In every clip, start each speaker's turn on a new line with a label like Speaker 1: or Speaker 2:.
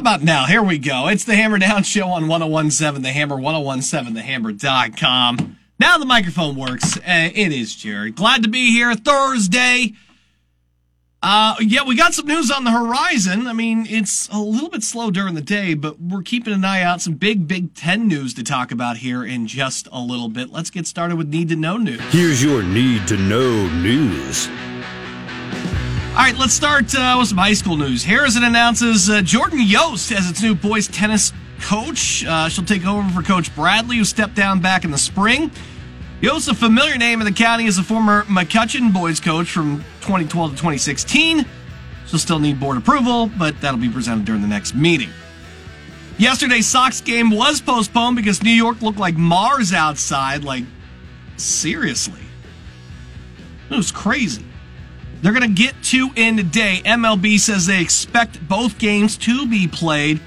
Speaker 1: About now? Here we go. It's the Hammer Down Show on 1017 The Hammer, 1017thehammer.com. Now the microphone works. Uh, it is Jared. Glad to be here Thursday. Uh, yeah, we got some news on the horizon. I mean, it's a little bit slow during the day, but we're keeping an eye out. Some big Big Ten news to talk about here in just a little bit. Let's get started with Need to Know news.
Speaker 2: Here's your Need to Know news.
Speaker 1: All right, let's start uh, with some high school news. Harrison announces uh, Jordan Yost as its new boys tennis coach. Uh, she'll take over for Coach Bradley, who stepped down back in the spring. Yost, a familiar name in the county, is a former McCutcheon boys coach from 2012 to 2016. She'll still need board approval, but that'll be presented during the next meeting. Yesterday's Sox game was postponed because New York looked like Mars outside. Like, seriously. It was crazy. They're going to get two in today. MLB says they expect both games to be played.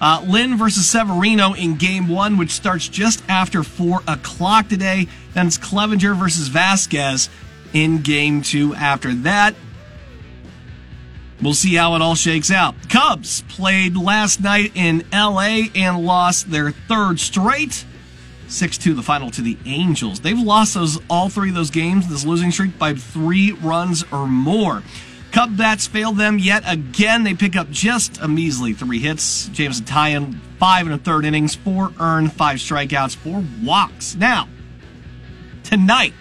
Speaker 1: Uh, Lynn versus Severino in game one, which starts just after 4 o'clock today. Then it's Clevinger versus Vasquez in game two after that. We'll see how it all shakes out. Cubs played last night in LA and lost their third straight. 6 2 the final to the Angels. They've lost those all three of those games, this losing streak, by three runs or more. Cub bats failed them yet again. They pick up just a measly three hits. Jameson Taillon, five and a third innings, four earned, five strikeouts, four walks. Now, tonight,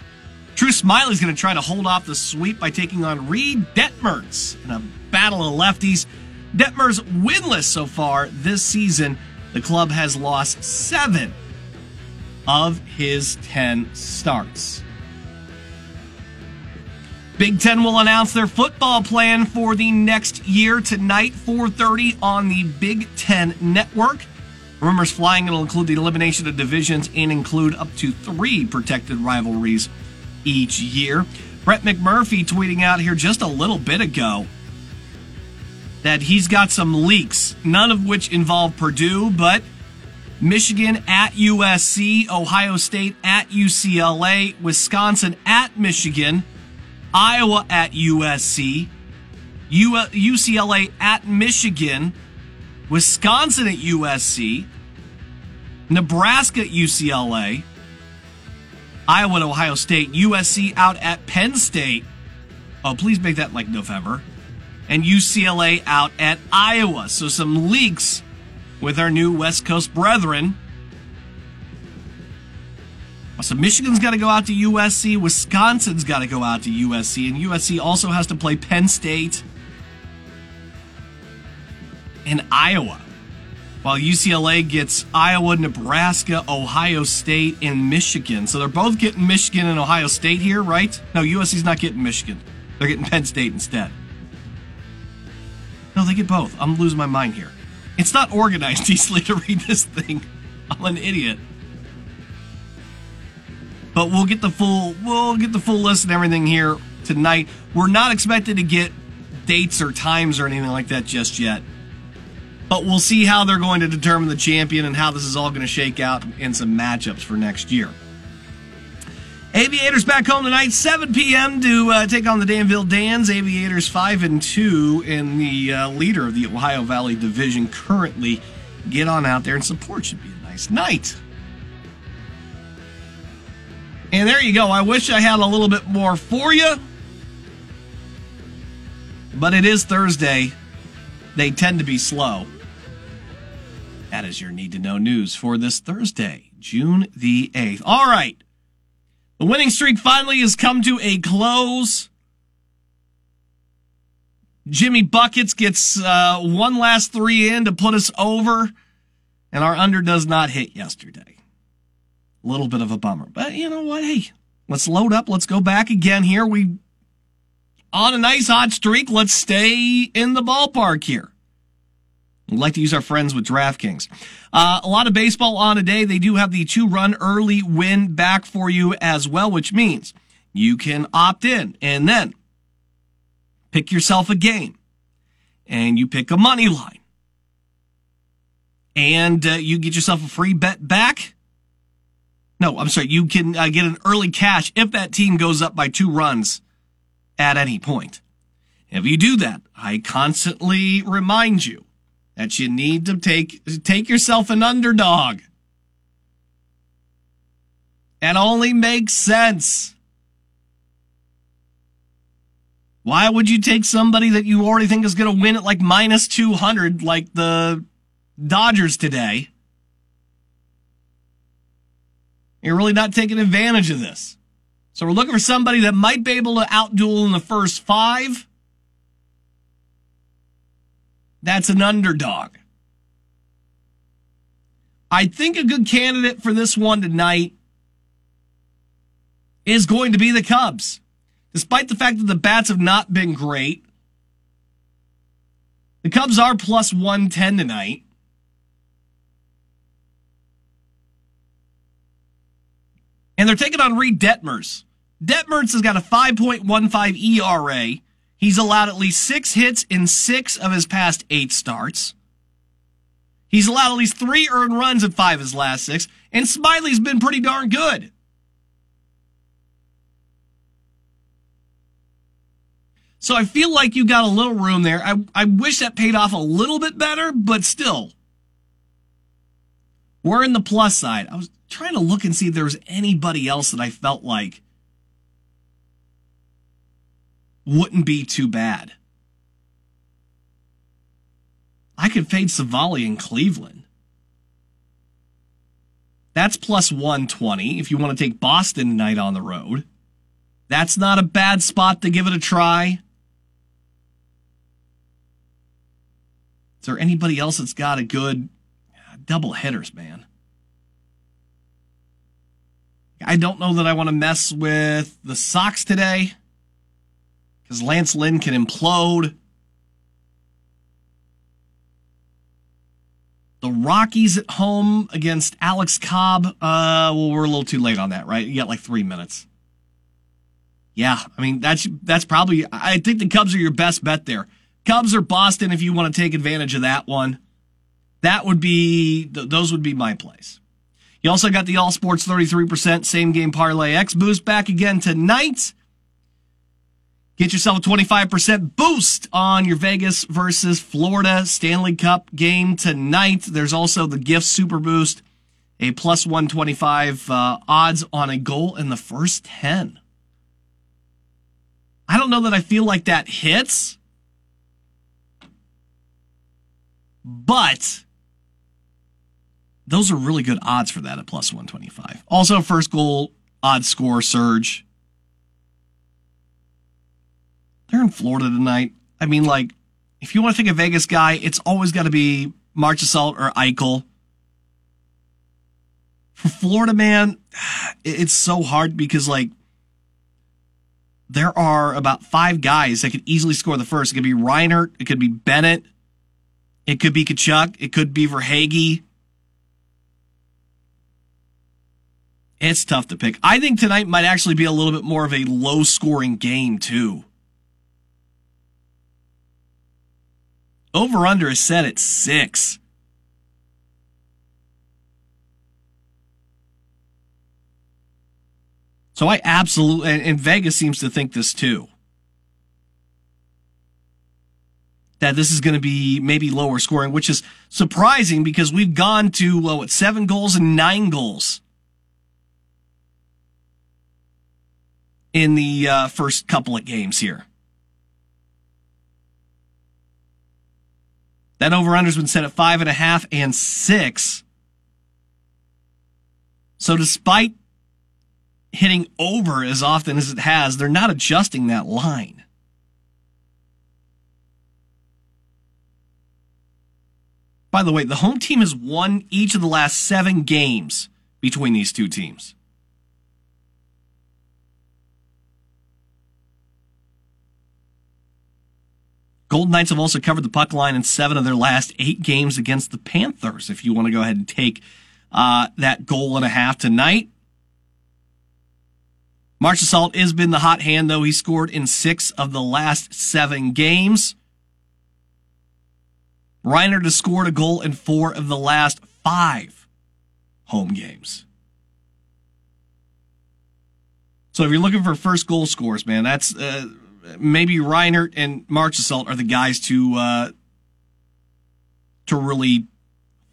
Speaker 1: Drew Smyly's going to try to hold off the sweep by taking on Reid Detmers in a battle of lefties. Detmers winless so far this season. The club has lost seven of his 10 starts. Big 10 will announce their football plan for the next year tonight 4:30 on the Big 10 network. Rumors flying it'll include the elimination of divisions and include up to 3 protected rivalries each year. Brett McMurphy tweeting out here just a little bit ago that he's got some leaks, none of which involve Purdue, but Michigan at USC, Ohio State at UCLA, Wisconsin at Michigan, Iowa at USC, UCLA at Michigan, Wisconsin at USC, Nebraska at UCLA, Iowa at Ohio State, USC out at Penn State. Oh, please make that like November. And UCLA out at Iowa. So some leaks with our new West Coast brethren. So Michigan's got to go out to USC, Wisconsin's got to go out to USC, and USC also has to play Penn State and Iowa. While UCLA gets Iowa, Nebraska, Ohio State, and Michigan. So they're both getting Michigan and Ohio State here, right? No, USC's not getting Michigan. They're getting Penn State instead. No, they get both. I'm losing my mind here. It's not organized easily to read this thing. I'm an idiot. But we'll get the full we'll get the full list and everything here tonight. We're not expected to get dates or times or anything like that just yet. But we'll see how they're going to determine the champion and how this is all going to shake out in some matchups for next year. Aviators back home tonight, 7 p.m. to uh, take on the Danville Dans. Aviators 5 and 2 in the uh, leader of the Ohio Valley Division currently. Get on out there and support. Should be a nice night. And there you go. I wish I had a little bit more for you. But it is Thursday. They tend to be slow. That is your need to know news for this Thursday, June the 8th. All right. The winning streak finally has come to a close. Jimmy Buckets gets uh, one last three in to put us over, and our under does not hit yesterday. A little bit of a bummer. But you know what? Hey, let's load up. Let's go back again here. We on a nice hot streak. Let's stay in the ballpark here. We'd like to use our friends with DraftKings. Uh, a lot of baseball on today. They do have the two run early win back for you as well, which means you can opt in and then pick yourself a game and you pick a money line and uh, you get yourself a free bet back. No, I'm sorry. You can uh, get an early cash if that team goes up by two runs at any point. If you do that, I constantly remind you that you need to take take yourself an underdog. It only makes sense. Why would you take somebody that you already think is going to win at like minus 200 like the Dodgers today? You're really not taking advantage of this. So we're looking for somebody that might be able to outduel in the first five. That's an underdog. I think a good candidate for this one tonight is going to be the Cubs. Despite the fact that the bats have not been great, the Cubs are plus 110 tonight. And they're taking on Reid Detmers. Detmers has got a 5.15 ERA. He's allowed at least six hits in six of his past eight starts. He's allowed at least three earned runs in five of his last six, and Smyly's been pretty darn good. So I feel like you got a little room there. I, I wish that paid off a little bit better, but still. We're in the plus side. I was trying to look and see if there was anybody else that I felt like wouldn't be too bad. I could fade Civale in Cleveland. That's plus 120 if you want to take Boston tonight on the road. That's not a bad spot to give it a try. Is there anybody else that's got a good ah, double hitters, man? I don't know that I want to mess with the Sox today because Lance Lynn can implode. The Rockies at home against Alex Cobb. Uh, well, we're a little too late on that, right? You got like three minutes. Yeah, I mean that's that's probably. I think the Cubs are your best bet there. Cubs or Boston, if you want to take advantage of that one, that would be those would be my place. You also got the All Sports 33% same game parlay X boost back again tonight. Get yourself a 25% boost on your Vegas versus Florida Stanley Cup game tonight. There's also the gift super boost, a plus 125 uh, odds on a goal in the first 10. I don't know that I feel like that hits, but those are really good odds for that at plus 125. Also, first goal odd score surge they're in Florida tonight. I mean, like, if you want to take a Vegas guy, it's always got to be Marchessault or Eichel. For Florida, man, it's so hard because, like, there are about five guys that could easily score the first. It could be Reinhart. It could be Bennett. It could be Tkachuk. It could be Verhaeghe. It's tough to pick. I think tonight might actually be a little bit more of a low scoring game, too. Over under is set at six. So I absolutely, and, Vegas seems to think this too. That this is going to be maybe lower scoring, which is surprising because we've gone to, well, what, seven goals and nine goals in the uh, first couple of games here. That over under's been set at five and a half and six. So despite hitting over as often as it has, they're not adjusting that line. By the way, the home team has won each of the last seven games between these two teams. Golden Knights have also covered the puck line in seven of their last eight games against the Panthers. If you want to go ahead and take uh, that goal and a half tonight. Marchessault has been the hot hand, though. He scored in six of the last seven games. Reinhart has scored a goal in four of the last five home games. So if you're looking for first goal scores, man, that's uh, maybe Reinhart and Marchessault are the guys to uh, to really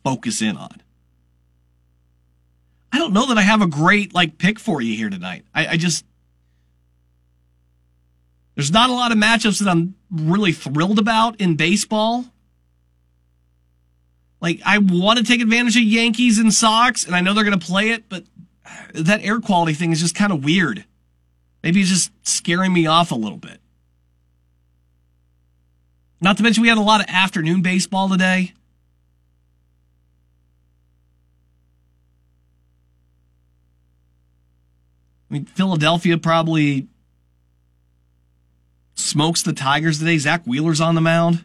Speaker 1: focus in on. I don't know that I have a great like pick for you here tonight. I, I just there's not a lot of matchups that I'm really thrilled about in baseball. Like I want to take advantage of Yankees and Sox, and I know they're going to play it, but that air quality thing is just kind of weird. Maybe it's just scaring me off a little bit. Not to mention we had a lot of afternoon baseball today. I mean, Philadelphia probably smokes the Tigers today. Zack Wheeler's on the mound.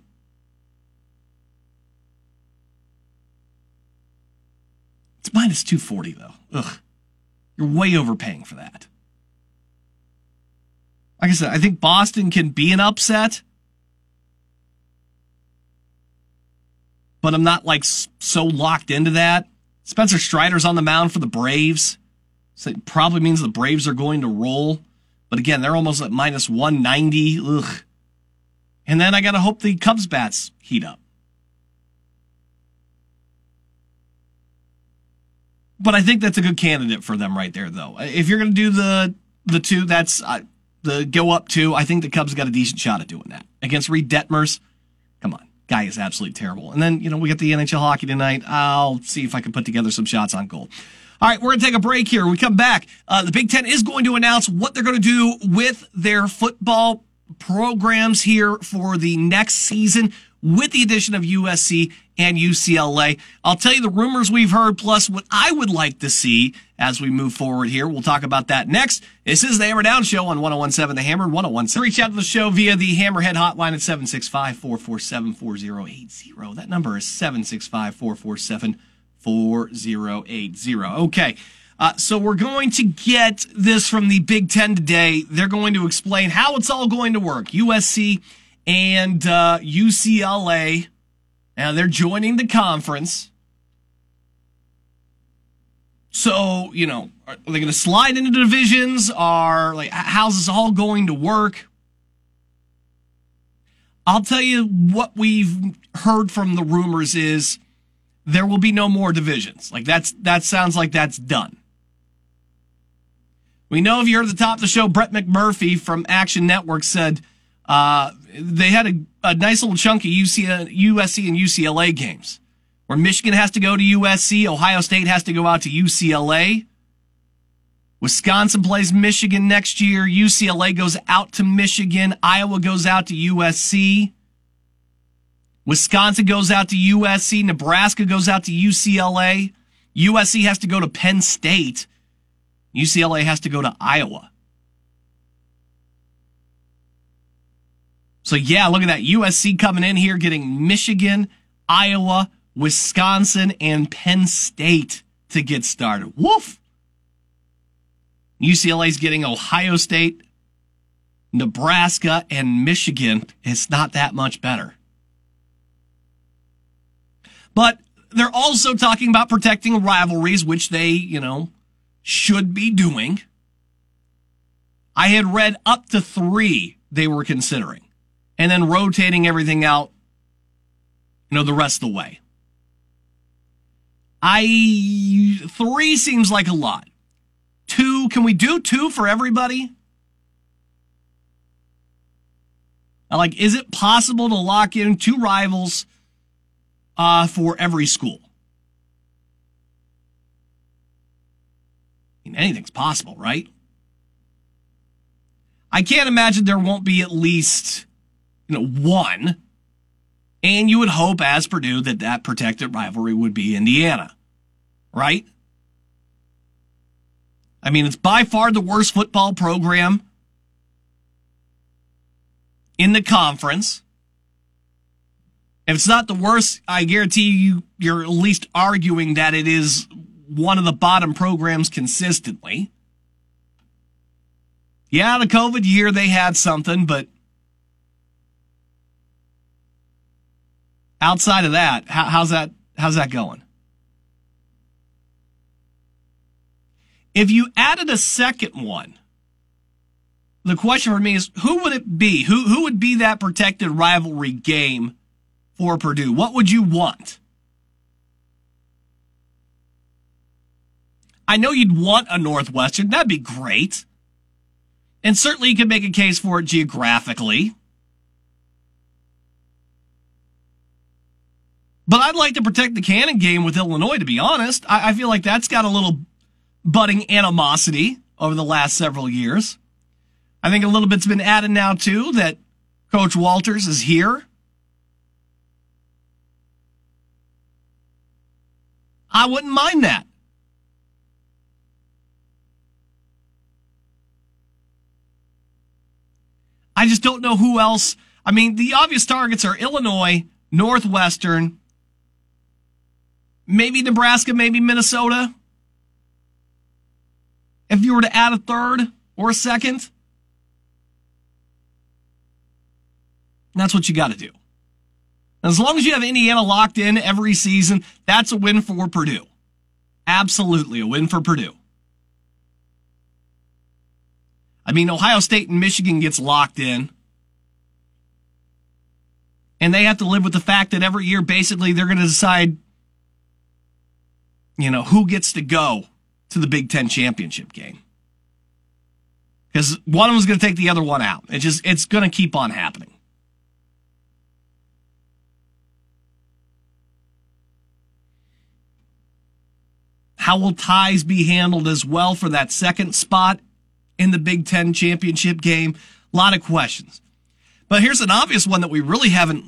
Speaker 1: It's minus 240, though. Ugh. You're way overpaying for that. Like I said, I think Boston can be an upset. But I'm not like so locked into that. Spencer Strider's on the mound for the Braves. So it probably means the Braves are going to roll. But again, they're almost at minus 190. Ugh. And then I got to hope the Cubs bats heat up. But I think that's a good candidate for them right there, though. If you're going to do the the two, that's uh, the go up two. I think the Cubs got a decent shot at doing that against Reid Detmers. Come on, guy is absolutely terrible. And then you know we get the NHL hockey tonight. I'll see if I can put together some shots on goal. All right, we're going to take a break here. When we come back. Uh, the Big Ten is going to announce what they're going to do with their football programs here for the next season with the addition of USC and UCLA. I'll tell you the rumors we've heard, plus what I would like to see as we move forward here. We'll talk about that next. This is the Hammer Down Show on 1017 The Hammer, 1017. Reach out to the show via the Hammerhead hotline at 765 447 4080. That number is 765 447 4080. Okay. Uh, so we're going to get this from the Big Ten today. They're going to explain how it's all going to work. USC and uh, UCLA, and they're joining the conference. So you know, are they going to slide into divisions? Are like how's this all going to work? I'll tell you what we've heard from the rumors is there will be no more divisions. Like that's that sounds like that's done. We know if you heard the top of the show, Brett McMurphy from Action Network said uh, they had a, a, nice little chunk of UC, USC and UCLA games where Michigan has to go to USC, Ohio State has to go out to UCLA. Wisconsin plays Michigan next year. UCLA goes out to Michigan. Iowa goes out to USC. Wisconsin goes out to USC. Nebraska goes out to UCLA. USC has to go to Penn State. UCLA has to go to Iowa. So yeah, look at that. USC coming in here getting Michigan, Iowa, Wisconsin, and Penn State to get started. Woof. UCLA's getting Ohio State, Nebraska, and Michigan. It's not that much better. But they're also talking about protecting rivalries, which they, you know, should be doing. I had read up to three they were considering, and then rotating everything out, you know, the rest of the way. I, three seems like a lot. Two, can we do two for everybody? Like, is it possible to lock in two rivals uh, for every school. I mean, anything's possible, right? I can't imagine there won't be at least, you know, one. And you would hope, as Purdue, that that protected rivalry would be Indiana, right? I mean, it's by far the worst football program in the conference. If it's not the worst, I guarantee you, you're at least arguing that it is one of the bottom programs consistently. Yeah, the COVID year they had something, but outside of that, how, how's that? How's that going? If you added a second one, the question for me is who would it be? Who who would be that protected rivalry game for Purdue? What would you want? I know you'd want a Northwestern. That'd be great. And certainly you could make a case for it geographically. But I'd like to protect the Cannon game with Illinois, to be honest. I, I feel like that's got a little budding animosity over the last several years. I think a little bit's been added now, too, that Coach Walters is here. I wouldn't mind that. I just don't know who else. I mean, the obvious targets are Illinois, Northwestern, maybe Nebraska, maybe Minnesota. If you were to add a third or a second, that's what you got to do. As long as you have Indiana locked in every season, that's a win for Purdue. Absolutely a win for Purdue. I mean, Ohio State and Michigan gets locked in. And they have to live with the fact that every year, basically, they're going to decide, you know, who gets to go to the Big Ten championship game. Because one of them is going to take the other one out. It just, it's going to keep on happening. How will ties be handled as well for that second spot in the Big Ten championship game? A lot of questions. But here's an obvious one that we really haven't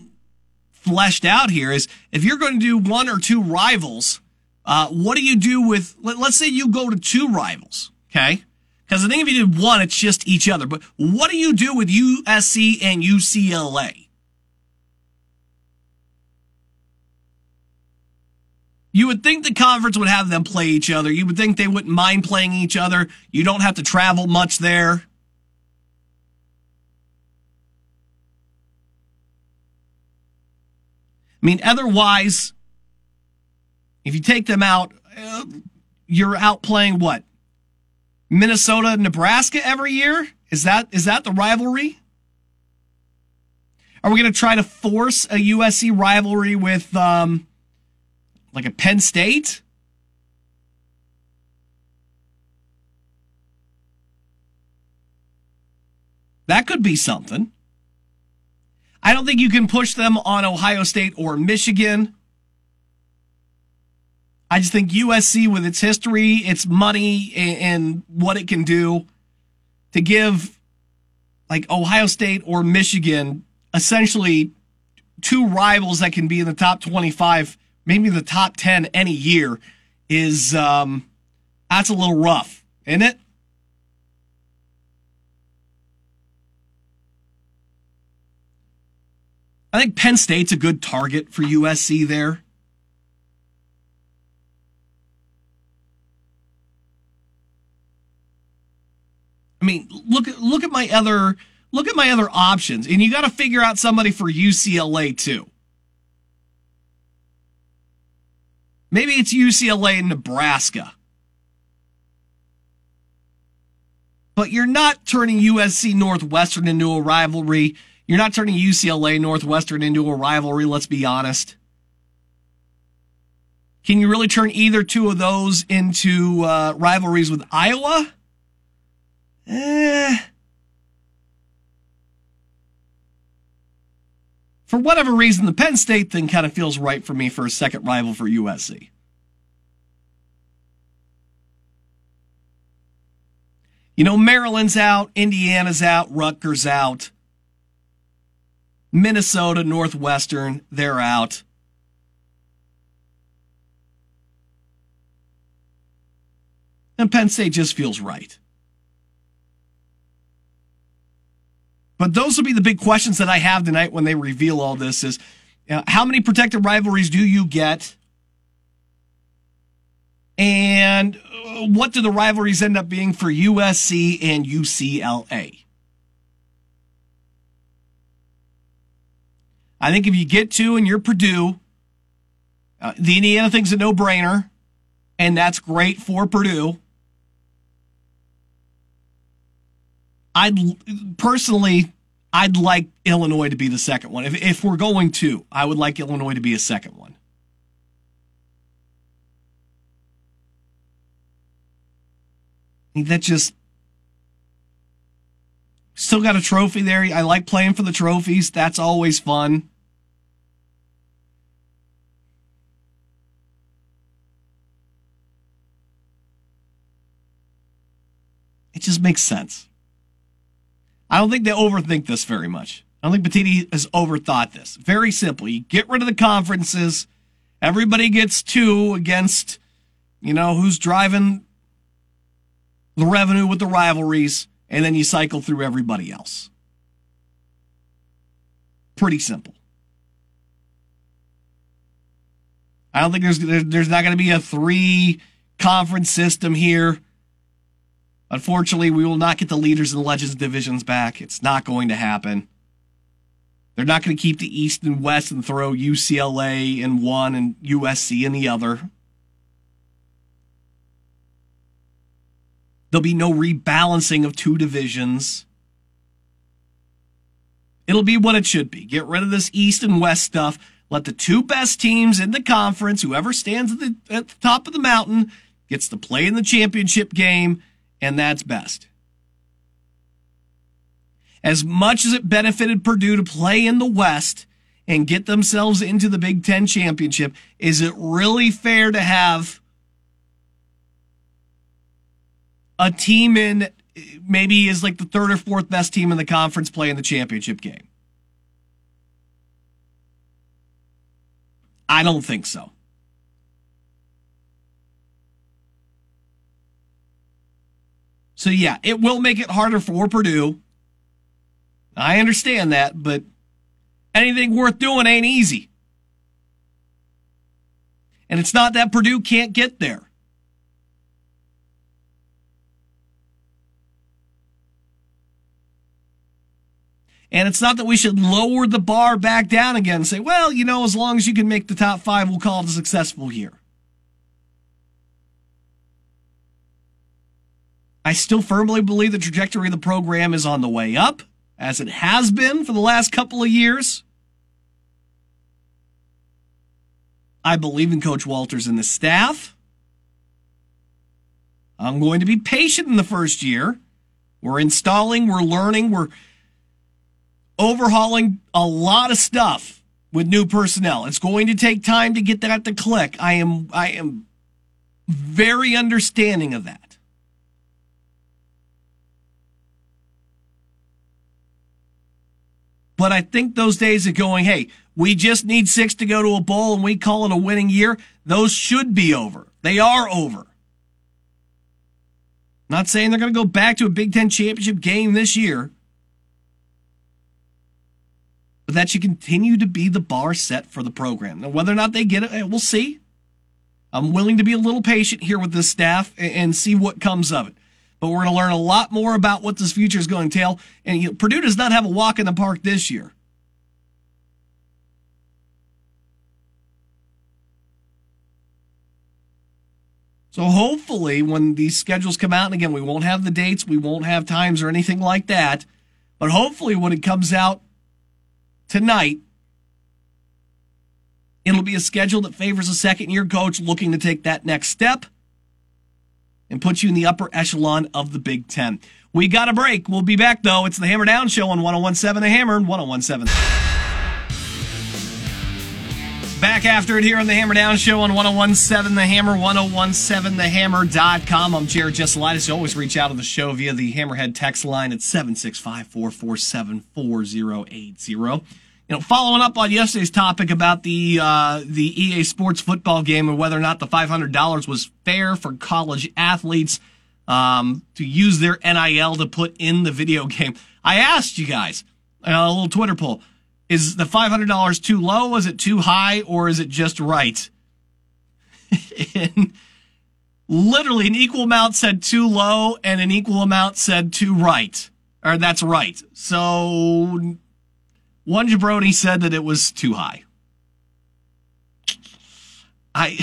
Speaker 1: fleshed out here is if you're going to do one or two rivals, uh, what do you do with, let, us say you go to two rivals, okay? Because I think if you did one, it's just each other. But what do you do with USC and UCLA? You would think the conference would have them play each other. You would think they wouldn't mind playing each other. You don't have to travel much there. I mean, otherwise, if you take them out, uh, you're out playing what? Minnesota, Nebraska every year? Is that is that the rivalry? Are we going to try to force a USC rivalry with um, like a Penn State? That could be something. I don't think you can push them on Ohio State or Michigan. I just think USC, with its history, its money, and what it can do, to give like Ohio State or Michigan essentially two rivals that can be in the top 25, maybe the top 10 any year, is um, that's a little rough, isn't it? I think Penn State's a good target for USC there. Mean, look at look at my other look at my other options, and you got to figure out somebody for UCLA too. Maybe it's UCLA and Nebraska. But you're not turning USC Northwestern into a rivalry. You're not turning UCLA Northwestern into a rivalry, let's be honest. Can you really turn either two of those into uh, rivalries with Iowa? Eh. For whatever reason, the Penn State thing kind of feels right for me for a second rival for USC. You know, Maryland's out, Indiana's out, Rutgers out. Minnesota, Northwestern, they're out. And Penn State just feels right. But those will be the big questions that I have tonight when they reveal all this is Uh, how many protected rivalries do you get? And uh, what do the rivalries end up being for USC and UCLA? I think if you get two and you're Purdue, uh, the Indiana thing's a no brainer, and that's great for Purdue. I'd personally, I'd like Illinois to be the second one. If, if we're going to, I would like Illinois to be a second one. That just still got a trophy there. I like playing for the trophies. That's always fun. It just makes sense. I don't think they overthink this very much. I don't think Petitti has overthought this. Very simple. You get rid of the conferences. Everybody gets two against, you know, who's driving the revenue with the rivalries, and then you cycle through everybody else. Pretty simple. I don't think there's there's not going to be a three conference system here. Unfortunately, we will not get the leaders and Legends divisions back. It's not going to happen. They're not going to keep the East and West and throw UCLA in one and USC in the other. There'll be no rebalancing of two divisions. It'll be what it should be. Get rid of this East and West stuff. Let the two best teams in the conference, whoever stands at the, at the top of the mountain, gets to play in the championship game and that's best. As much as it benefited Purdue to play in the West and get themselves into the Big Ten championship, is it really fair to have a team in maybe is like the third or fourth best team in the conference play in the championship game? I don't think so. So yeah, it will make it harder for Purdue. I understand that, but anything worth doing ain't easy. And it's not that Purdue can't get there. And it's not that we should lower the bar back down again and say, well, you know, as long as you can make the top five, we'll call it a successful year. I still firmly believe the trajectory of the program is on the way up, as it has been for the last couple of years. I believe in Coach Walters and the staff. I'm going to be patient in the first year. We're installing, we're learning, we're overhauling a lot of stuff with new personnel. It's going to take time to get that to click. I am I am very understanding of that. But I think those days of going, hey, we just need six to go to a bowl and we call it a winning year, those should be over. They are over. Not saying they're going to go back to a Big Ten championship game this year, but that should continue to be the bar set for the program. Now, whether or not they get it, eh, we'll see. I'm willing to be a little patient here with this staff and see what comes of it but we're going to learn a lot more about what this future is going to entail. And you know, Purdue does not have a walk in the park this year. So hopefully, when these schedules come out, and again, we won't have the dates, we won't have times or anything like that, but hopefully, when it comes out tonight, it'll be a schedule that favors a second year coach looking to take that next step and put you in the upper echelon of the Big Ten. We got a break. We'll be back, though. It's the Hammer Down Show on 1017 The Hammer and 1017. Back after it here on the Hammer Down Show on 1017 The Hammer, 1017thehammer.com. I'm Jared Jesselitis. You always reach out to the show via the Hammerhead text line at 765 447 4080 you know, following up on yesterday's topic about the uh, the EA Sports football game and whether or not the five hundred dollars was fair for college athletes um, to use their NIL to put in the video game, I asked you guys uh, a little Twitter poll: Is the $500 too low? Is it too high? Or is it just right? and literally an equal amount said too low and an equal amount said too right. Or that's right. So one jabroni said that it was too high. I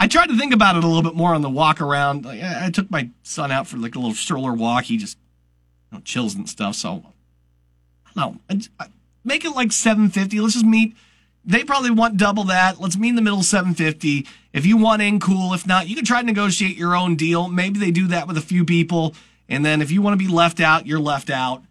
Speaker 1: I tried to think about it a little bit more on the walk around. Like, I, took my son out for like a little stroller walk. He just you know, chills and stuff. So I don't know. I, I, make it like 750. Let's just meet. They probably want double that. Let's meet in the middle 750. If you want in, cool. If not, you can try to negotiate your own deal. Maybe they do that with a few people. And then if you want to be left out, you're left out.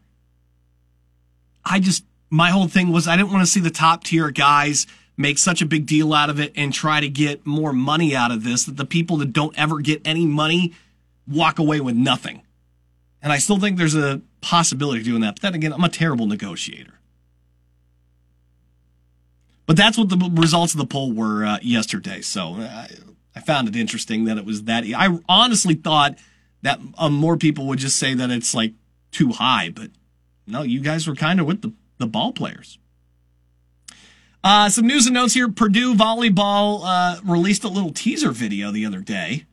Speaker 1: I just, my whole thing was I didn't want to see the top tier guys make such a big deal out of it and try to get more money out of this that the people that don't ever get any money walk away with nothing. And I still think there's a possibility of doing that. But then again, I'm a terrible negotiator. But that's what the results of the poll were uh, yesterday. So I, I, found it interesting that it was that. I honestly thought that um, more people would just say that it's like too high, but no, you guys were kind of with the, the ball players. Uh, some news and notes here. Purdue volleyball uh, released a little teaser video the other day.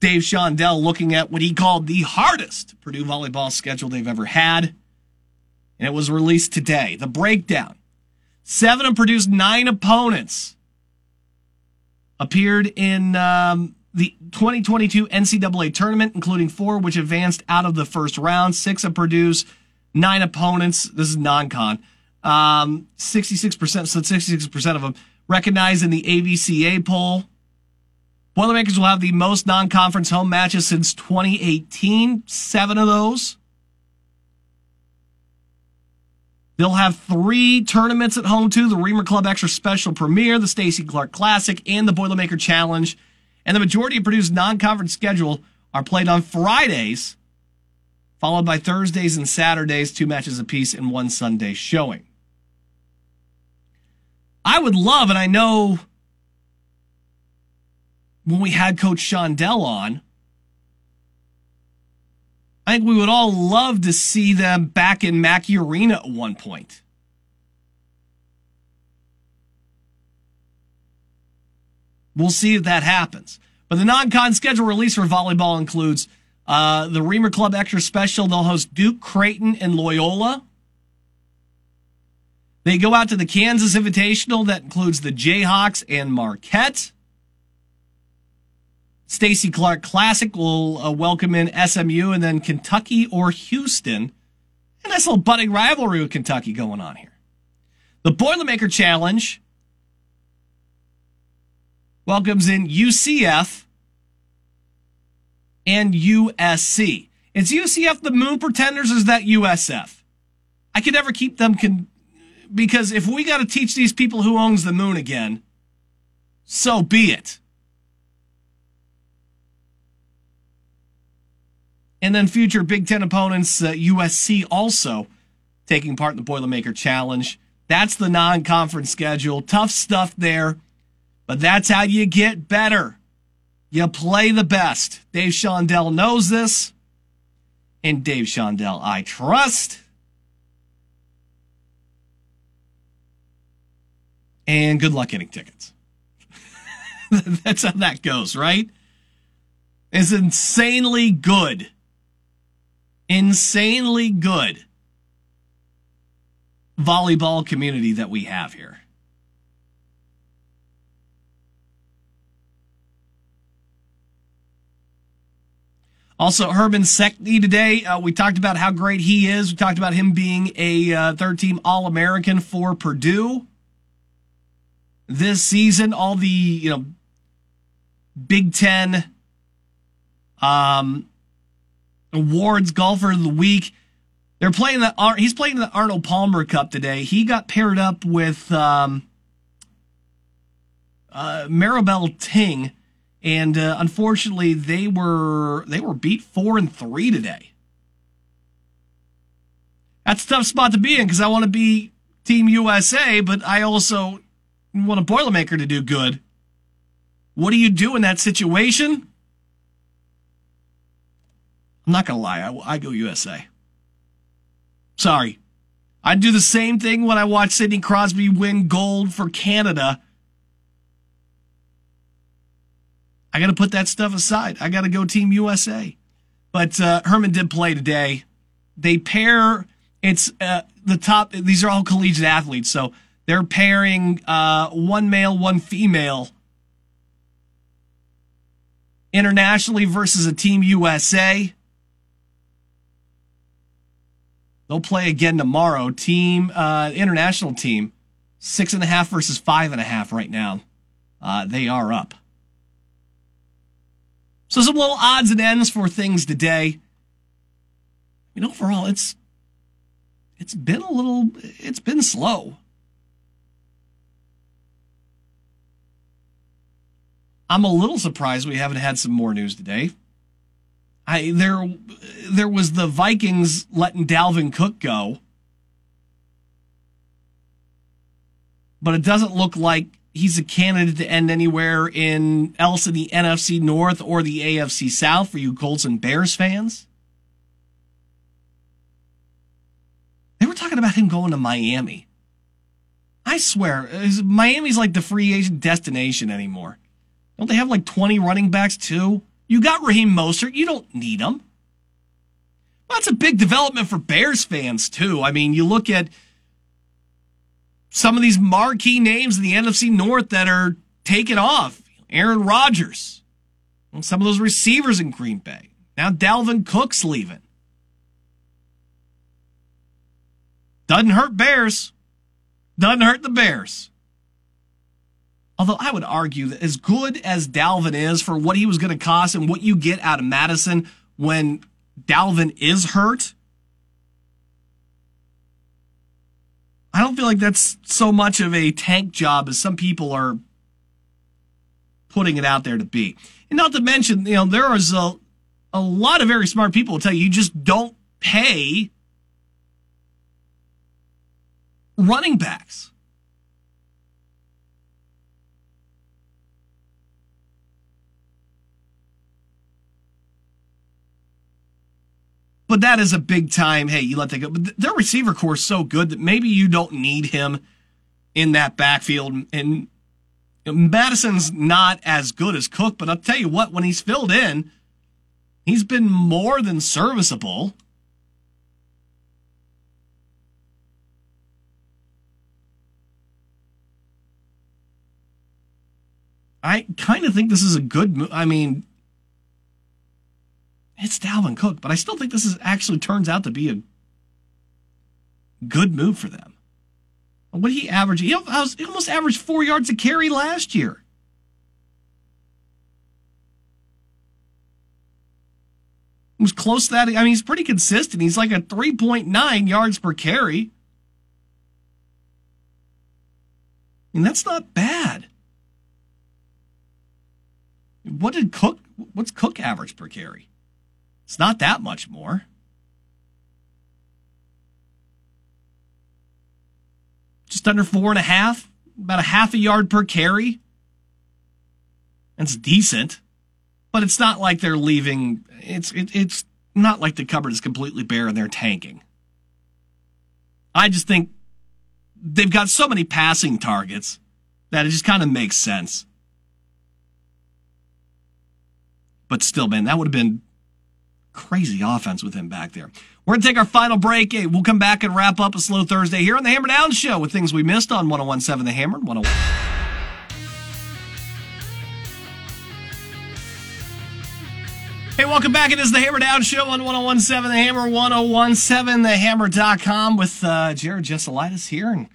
Speaker 1: Dave Shondell looking at what he called the hardest Purdue volleyball schedule they've ever had. And it was released today. The breakdown. Seven of Purdue's nine opponents appeared in um, the 2022 NCAA tournament, including four which advanced out of the first round. Six of Purdue's nine opponents. This is non-con. Um, 66%, so 66% of them recognized in the AVCA poll. Boilermakers will have the most non-conference home matches since 2018. Seven of those. They'll have three tournaments at home too: the Reamer Club Extra Special Premier, the Stacy Clark Classic, and the Boilermaker Challenge. And the majority of Purdue's non-conference schedule are played on Fridays, followed by Thursdays and Saturdays, two matches apiece, and one Sunday showing. I would love, and I know when we had Coach Shondell on, I think we would all love to see them back in Mackey Arena at one point. We'll see if that happens. But the non-con schedule release for volleyball includes uh, the Reamer Club Extra Special. They'll host Duke, Creighton, and Loyola. They go out to the Kansas Invitational that includes the Jayhawks and Marquette. Stacy Clark Classic will uh, welcome in SMU and then Kentucky or Houston. A nice little budding rivalry with Kentucky going on here. The Boilermaker Challenge welcomes in UCF and USC. Is UCF the Moon Pretenders is that USF? I can never keep them con- because if we got to teach these people who owns the moon again, so be it. And then future Big Ten opponents, uh, USC also taking part in the Boilermaker Challenge. That's the non conference schedule. Tough stuff there, but that's how you get better. You play the best. Dave Shondell knows this. And Dave Shondell, I trust. And good luck getting tickets. that's how that goes, right? It's insanely good insanely good volleyball community that we have here. Also, Herman Sekne today. Uh, we talked about how great he is. We talked about him being a uh, third team All American for Purdue this season. All the you know Big Ten um, awards golfer of the week. They're playing the he's playing the Arnold Palmer Cup today. He got paired up with um, uh, Maribel Ting, and uh, unfortunately they were they were beat four and three today. That's a tough spot to be in because I want to be Team USA, but I also want a Boilermaker to do good. What do you do in that situation? I'm not to lie. I, I go USA. Sorry. I'd do the same thing when I watch Sidney Crosby win gold for Canada. I got to put that stuff aside. I got to go Team USA. But uh, Herman did play today. They pair. It's uh, the top. These are all collegiate athletes, so they're pairing uh, one male, one female internationally versus a Team USA. They'll play again tomorrow. Team uh, international team, six and a half versus five and a half right now. Uh, they are up. So some little odds and ends for things today. I mean, overall, it's it's been a little it's been slow. I'm a little surprised we haven't had some more news today. I there there was the Vikings letting Dalvin Cook go. But it doesn't look like he's a candidate to end anywhere in else in the NFC North or the AFC South for you Colts and Bears fans. They were talking about him going to Miami. I swear, Miami's like the free agent destination anymore. Don't they have like 20 running backs too? You got Raheem Mostert. You don't need him. Well, that's a big development for Bears fans too. I mean, you look at some of these marquee names in the NFC North that are taken off. Aaron Rodgers. Some of those receivers in Green Bay. Now Dalvin Cook's leaving. Doesn't hurt Bears. Doesn't hurt the Bears. Although I would argue that as good as Dalvin is for what he was going to cost and what you get out of Mattison when Dalvin is hurt, I don't feel like that's so much of a tank job as some people are putting it out there to be. And not to mention, you know, there is a, a lot of very smart people tell you you just don't pay running backs. But that is a big time. Hey, you let that go. But their receiver corps is so good that maybe you don't need him in that backfield. And Mattison's not as good as Cook, but I'll tell you what, when he's filled in, he's been more than serviceable. I kind of think this is a good move. I mean, it's Dalvin Cook, but I still think this is actually turns out to be a good move for them. What he average? He almost averaged four yards a carry last year. He was close to that. I mean, he's pretty consistent. He's like a 3.9 yards per carry. And that's not bad. What did Cook, what's Cook average per carry? It's not that much more. Just under four and a half, about a half a yard per carry. That's decent, but it's not like they're leaving. It's it, it's not like the cupboard is completely bare and they're tanking. I just think they've got so many passing targets that it just kind of makes sense. But still, man, that would have been crazy offense with him back there. We're going to take our final break. We'll come back and wrap up a slow Thursday here on the Hammer Down Show with things we missed on 1017 The Hammer. 101. Hey, welcome back. It is the Hammer Down Show on 1017 The Hammer, 1017thehammer.com with uh, Jared Jesselaitis here and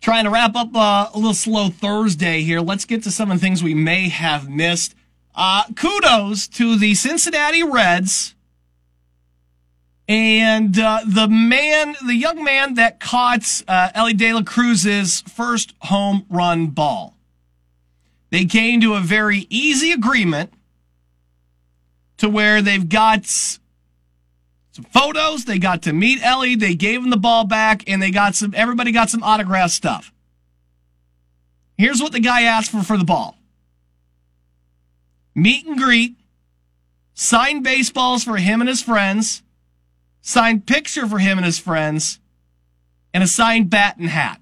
Speaker 1: trying to wrap up uh, a little slow Thursday here. Let's get to some of the things we may have missed. Uh, kudos to the Cincinnati Reds and uh, the man, the young man that caught uh, Elly De La Cruz's first home run ball. They came to a very easy agreement to where they've got some photos. They got to meet Elly. They gave him the ball back, and they got some. Everybody got some autograph stuff. Here's what the guy asked for for the ball: meet and greet, sign baseballs for him and his friends signed picture for him and his friends, and a signed bat and hat.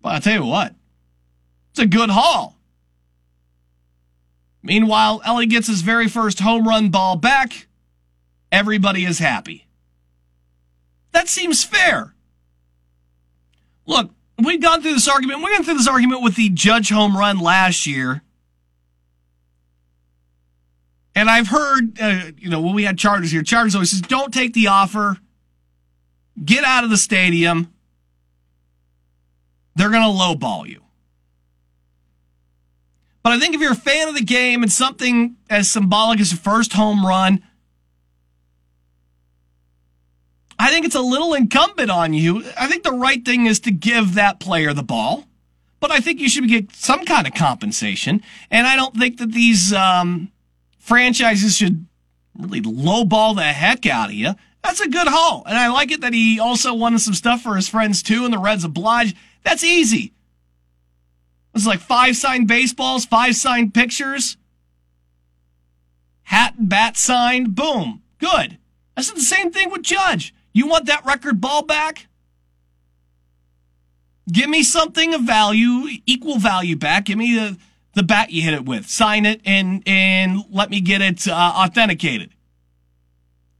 Speaker 1: But I'll tell you what, it's a good haul. Meanwhile, Elly gets his very first home run ball back. Everybody is happy. That seems fair. Look, we've gone through this argument. We went through this argument with the Judge home run last year. And I've heard, uh, you know, when we had Chargers here, Chargers always says, don't take the offer. Get out of the stadium. They're going to lowball you. But I think if you're a fan of the game and something as symbolic as your first home run, I think it's a little incumbent on you. I think the right thing is to give that player the ball, but I think you should get some kind of compensation. And I don't think that these um, franchises should really lowball the heck out of you. That's a good haul. And I like it that he also wanted some stuff for his friends too, and the Reds obliged. That's easy. It's like five signed baseballs, five signed pictures, hat and bat signed. Boom. Good. I said the same thing with Judge. You want that record ball back? Give me something of value, equal value back. Give me the the bat you hit it with. Sign it and and let me get it uh, authenticated.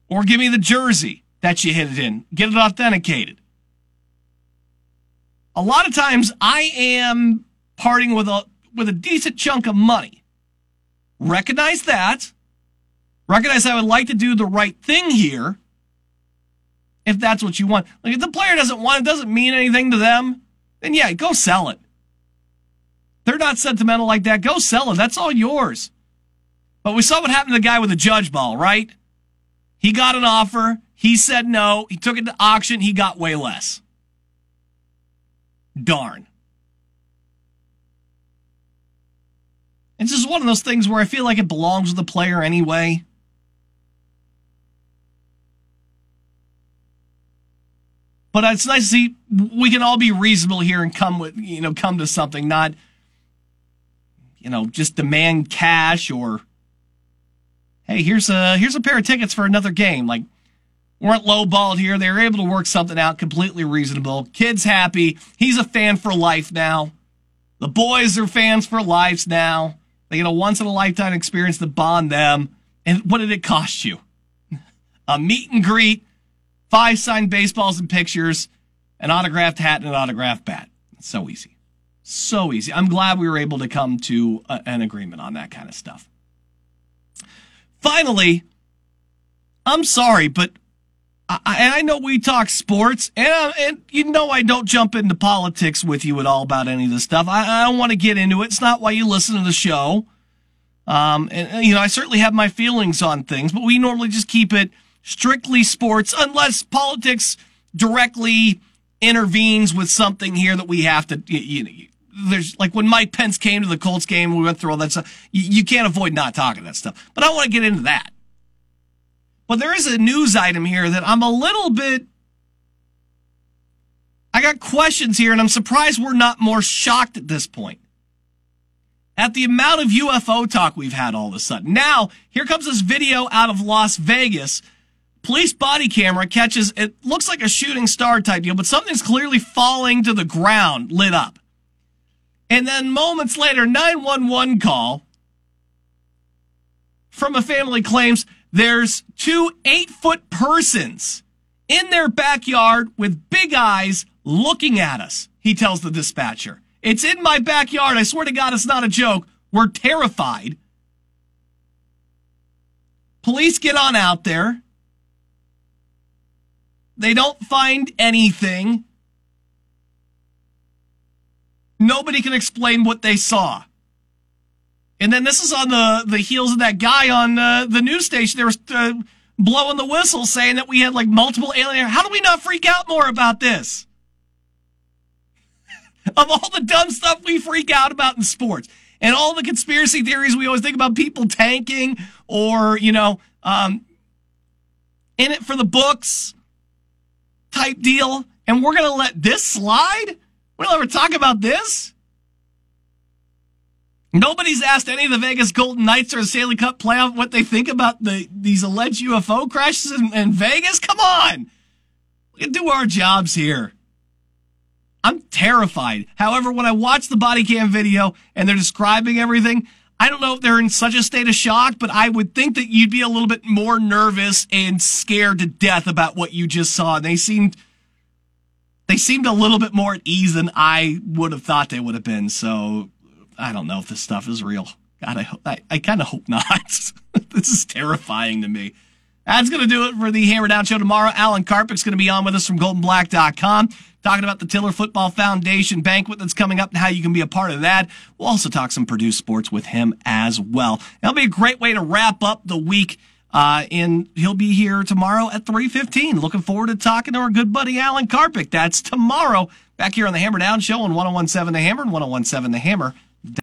Speaker 1: Or give me the jersey that you hit it in. Get it authenticated. A lot of times I am parting with a with a decent chunk of money. Recognize that. Recognize I would like to do the right thing here. If that's what you want. Like if the player doesn't want it, doesn't mean anything to them, then yeah, go sell it. They're not sentimental like that. Go sell it. That's all yours. But we saw what happened to the guy with the judge ball, right? He got an offer. He said no. He took it to auction. He got way less. Darn. It's just one of those things where I feel like it belongs with the player anyway. But it's nice to see we can all be reasonable here and come with you know come to something, not you know just demand cash or hey here's a here's a pair of tickets for another game. Like weren't lowballed here. They were able to work something out completely reasonable. Kid's happy. He's a fan for life now. The boys are fans for life now. They get a once in a lifetime experience to bond them. And what did it cost you? A meet and greet, five signed baseballs and pictures, an autographed hat and an autographed bat. It's so easy. So easy. I'm glad we were able to come to a, an agreement on that kind of stuff. Finally, I'm sorry, but I, I know we talk sports, and, uh, and you know I don't jump into politics with you at all about any of this stuff. I, I don't want to get into it. It's not why you listen to the show. Um, and you know I certainly have my feelings on things, but we normally just keep it strictly sports, unless politics directly intervenes with something here that we have to. You, you, there's like when Mike Pence came to the Colts game, we went through all that stuff. You, you can't avoid not talking that stuff. But I want to get into that. But there is a news item here that I'm a little bit. I got questions here, and I'm surprised we're not more shocked at this point. At the amount of UFO talk we've had all of a sudden. Now, here comes this video out of Las Vegas. Police body camera catches, it looks like a shooting star type deal, but something's clearly falling to the ground, lit up. And then moments later, 911 call from a family claims there's two eight foot persons in their backyard with big eyes looking at us, he tells the dispatcher. It's in my backyard. I swear to God, it's not a joke. We're terrified. Police get on out there. They don't find anything. Nobody can explain what they saw. And then this is on the, the heels of that guy on uh, the news station. They were uh, blowing the whistle saying that we had like multiple alien. How do we not freak out more about this? of all the dumb stuff we freak out about in sports and all the conspiracy theories we always think about people tanking or, you know, um, in it for the books type deal. And we're going to let this slide? We'll ever talk about this? Nobody's asked any of the Vegas Golden Knights or the Stanley Cup playoff what they think about the these alleged UFO crashes in, in Vegas. Come on, we can do our jobs here. I'm terrified. However, when I watch the body cam video and they're describing everything, I don't know if they're in such a state of shock, but I would think that you'd be a little bit more nervous and scared to death about what you just saw. And they seemed they seemed a little bit more at ease than I would have thought they would have been. So I don't know if this stuff is real. God, I, I, I kind of hope not. this is terrifying to me. That's going to do it for the Hammer Down Show tomorrow. Alan Karpick's going to be on with us from goldandblack.com talking about the Tiller Football Foundation banquet that's coming up and how you can be a part of that. We'll also talk some Purdue sports with him as well. That'll be a great way to wrap up the week. Uh, and he'll be here tomorrow at 3.15. Looking forward to talking to our good buddy Alan Karpick. That's tomorrow back here on the Hammer Down Show on 1017 The Hammer and 1017TheHammer.com.